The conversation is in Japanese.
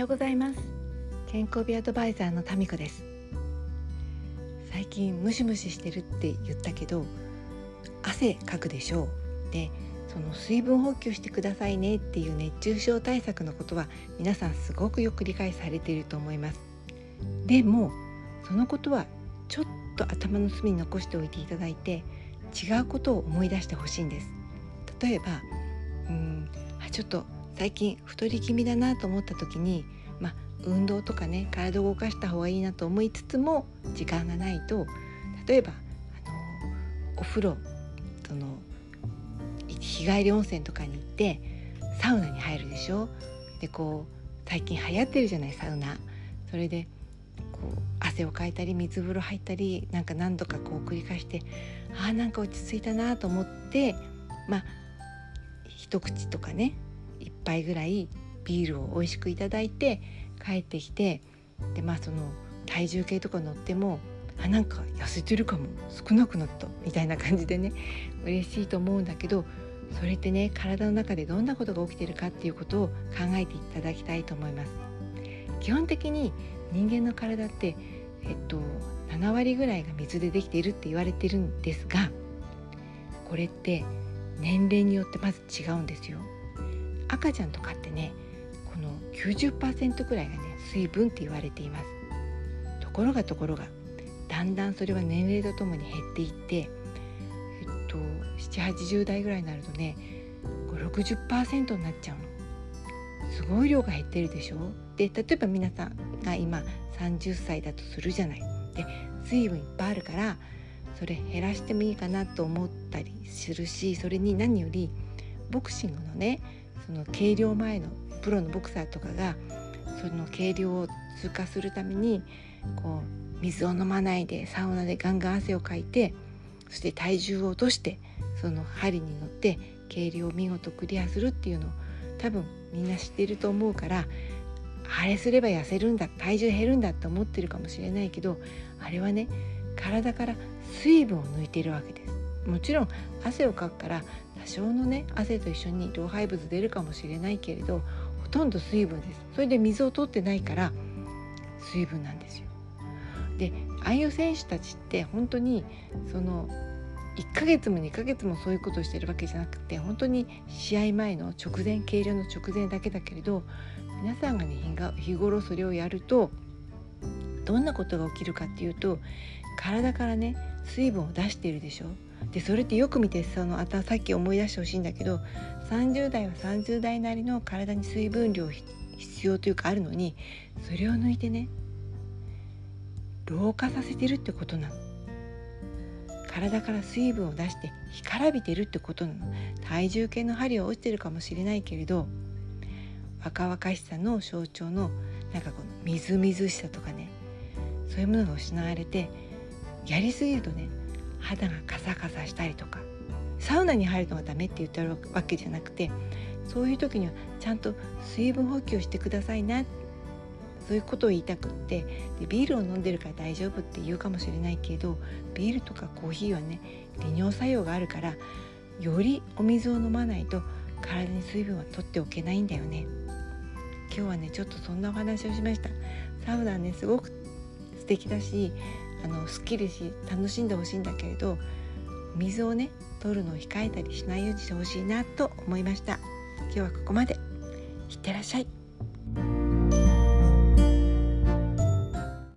ようございます。健康美アドバイザーのタミコです。最近ムシムシしてるって言ったけど汗かくでしょう。でその水分補給してくださいねっていう熱中症対策のことは皆さんすごくよく理解されていると思います。でもそのことはちょっと頭の隅に残しておいていただいて違うことを思い出してほしいんです。例えばうんちょっと最近太り気味だなと思った時にまあ運動とかね体を動かした方がいいなと思いつつも時間がないと例えばあのお風呂その日帰り温泉とかに行ってサウナに入るでしょ？でこう最近流行ってるじゃないサウナ。それでこう汗をかいたり水風呂入ったりなんか何度かこう繰り返してあーなんか落ち着いたなと思ってまあ一口とかね杯ぐらいビールを美味しくいただいて帰ってきてでまあその体重計とか乗ってもあなんか痩せてるかも少なくなったみたいな感じでね嬉しいと思うんだけどそれってね体の中でどんなことが起きてるかっていうことを考えていただきたいと思います。基本的に人間の体ってえっと7割ぐらいが水でできているって言われてるんですがこれって年齢によってまず違うんですよ。赤ちゃんとかってねこの90%くらいがね水分って言われています。ところがところがだんだんそれは年齢とともに減っていってえっと780代ぐらいになるとね60%になっちゃうの。すごい量が減ってるでしょ？で例えば皆さんが今30歳だとするじゃない。で水分いっぱいあるからそれ減らしてもいいかなと思ったりするしそれに何よりボクシングのねその計量前のプロのボクサーとかがその計量を通過するためにこう水を飲まないでサウナでガンガン汗をかいてそして体重を落としてその針に乗って計量を見事クリアするっていうのを多分みんな知ってると思うからあれすれば痩せるんだ体重減るんだって思ってるかもしれないけどあれはね体から水分を抜いているわけです。もちろん汗をかくから多少のね汗と一緒に老廃物出るかもしれないけれどほとんど水分です。それで水を取ってないから水分なんですよ。でああいう選手たちって本当にその1ヶ月も2ヶ月もそういうことをしてるわけじゃなくて本当に試合前の直前計量の直前だけだけれど皆さんがね日頃それをやるとどんなことが起きるかっていうと体からね水分を出しているでしょ。でそれってよく見てそのあたさっき思い出してほしいんだけど30代は30代なりの体に水分量必要というかあるのにそれを抜いてね老化させてるってことなの。体から水分を出して干からびてるってことなの。体重計の針は落ちてるかもしれないけれど若々しさの象徴のなんかこのみずみずしさとかねそういうものが失われてやりすぎるとね肌がカサカサしたりとかサウナに入るのがダメって言ってるわけじゃなくてそういう時にはちゃんと水分補給をしてくださいな。そういうことを言いたくってでビールを飲んでるから大丈夫って言うかもしれないけどビールとかコーヒーはね利尿作用があるからよりお水を飲まないと体に水分は取っておけないんだよね。今日はねちょっとそんなお話をしました。サウナねすごく素敵だしあのすっきりし楽しんでほしいんだけれど水をね取るのを控えたりしないようにしてほしいなと思いました。今日はここまで。いってらっしゃい。